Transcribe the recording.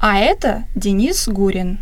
А это Денис Гурин.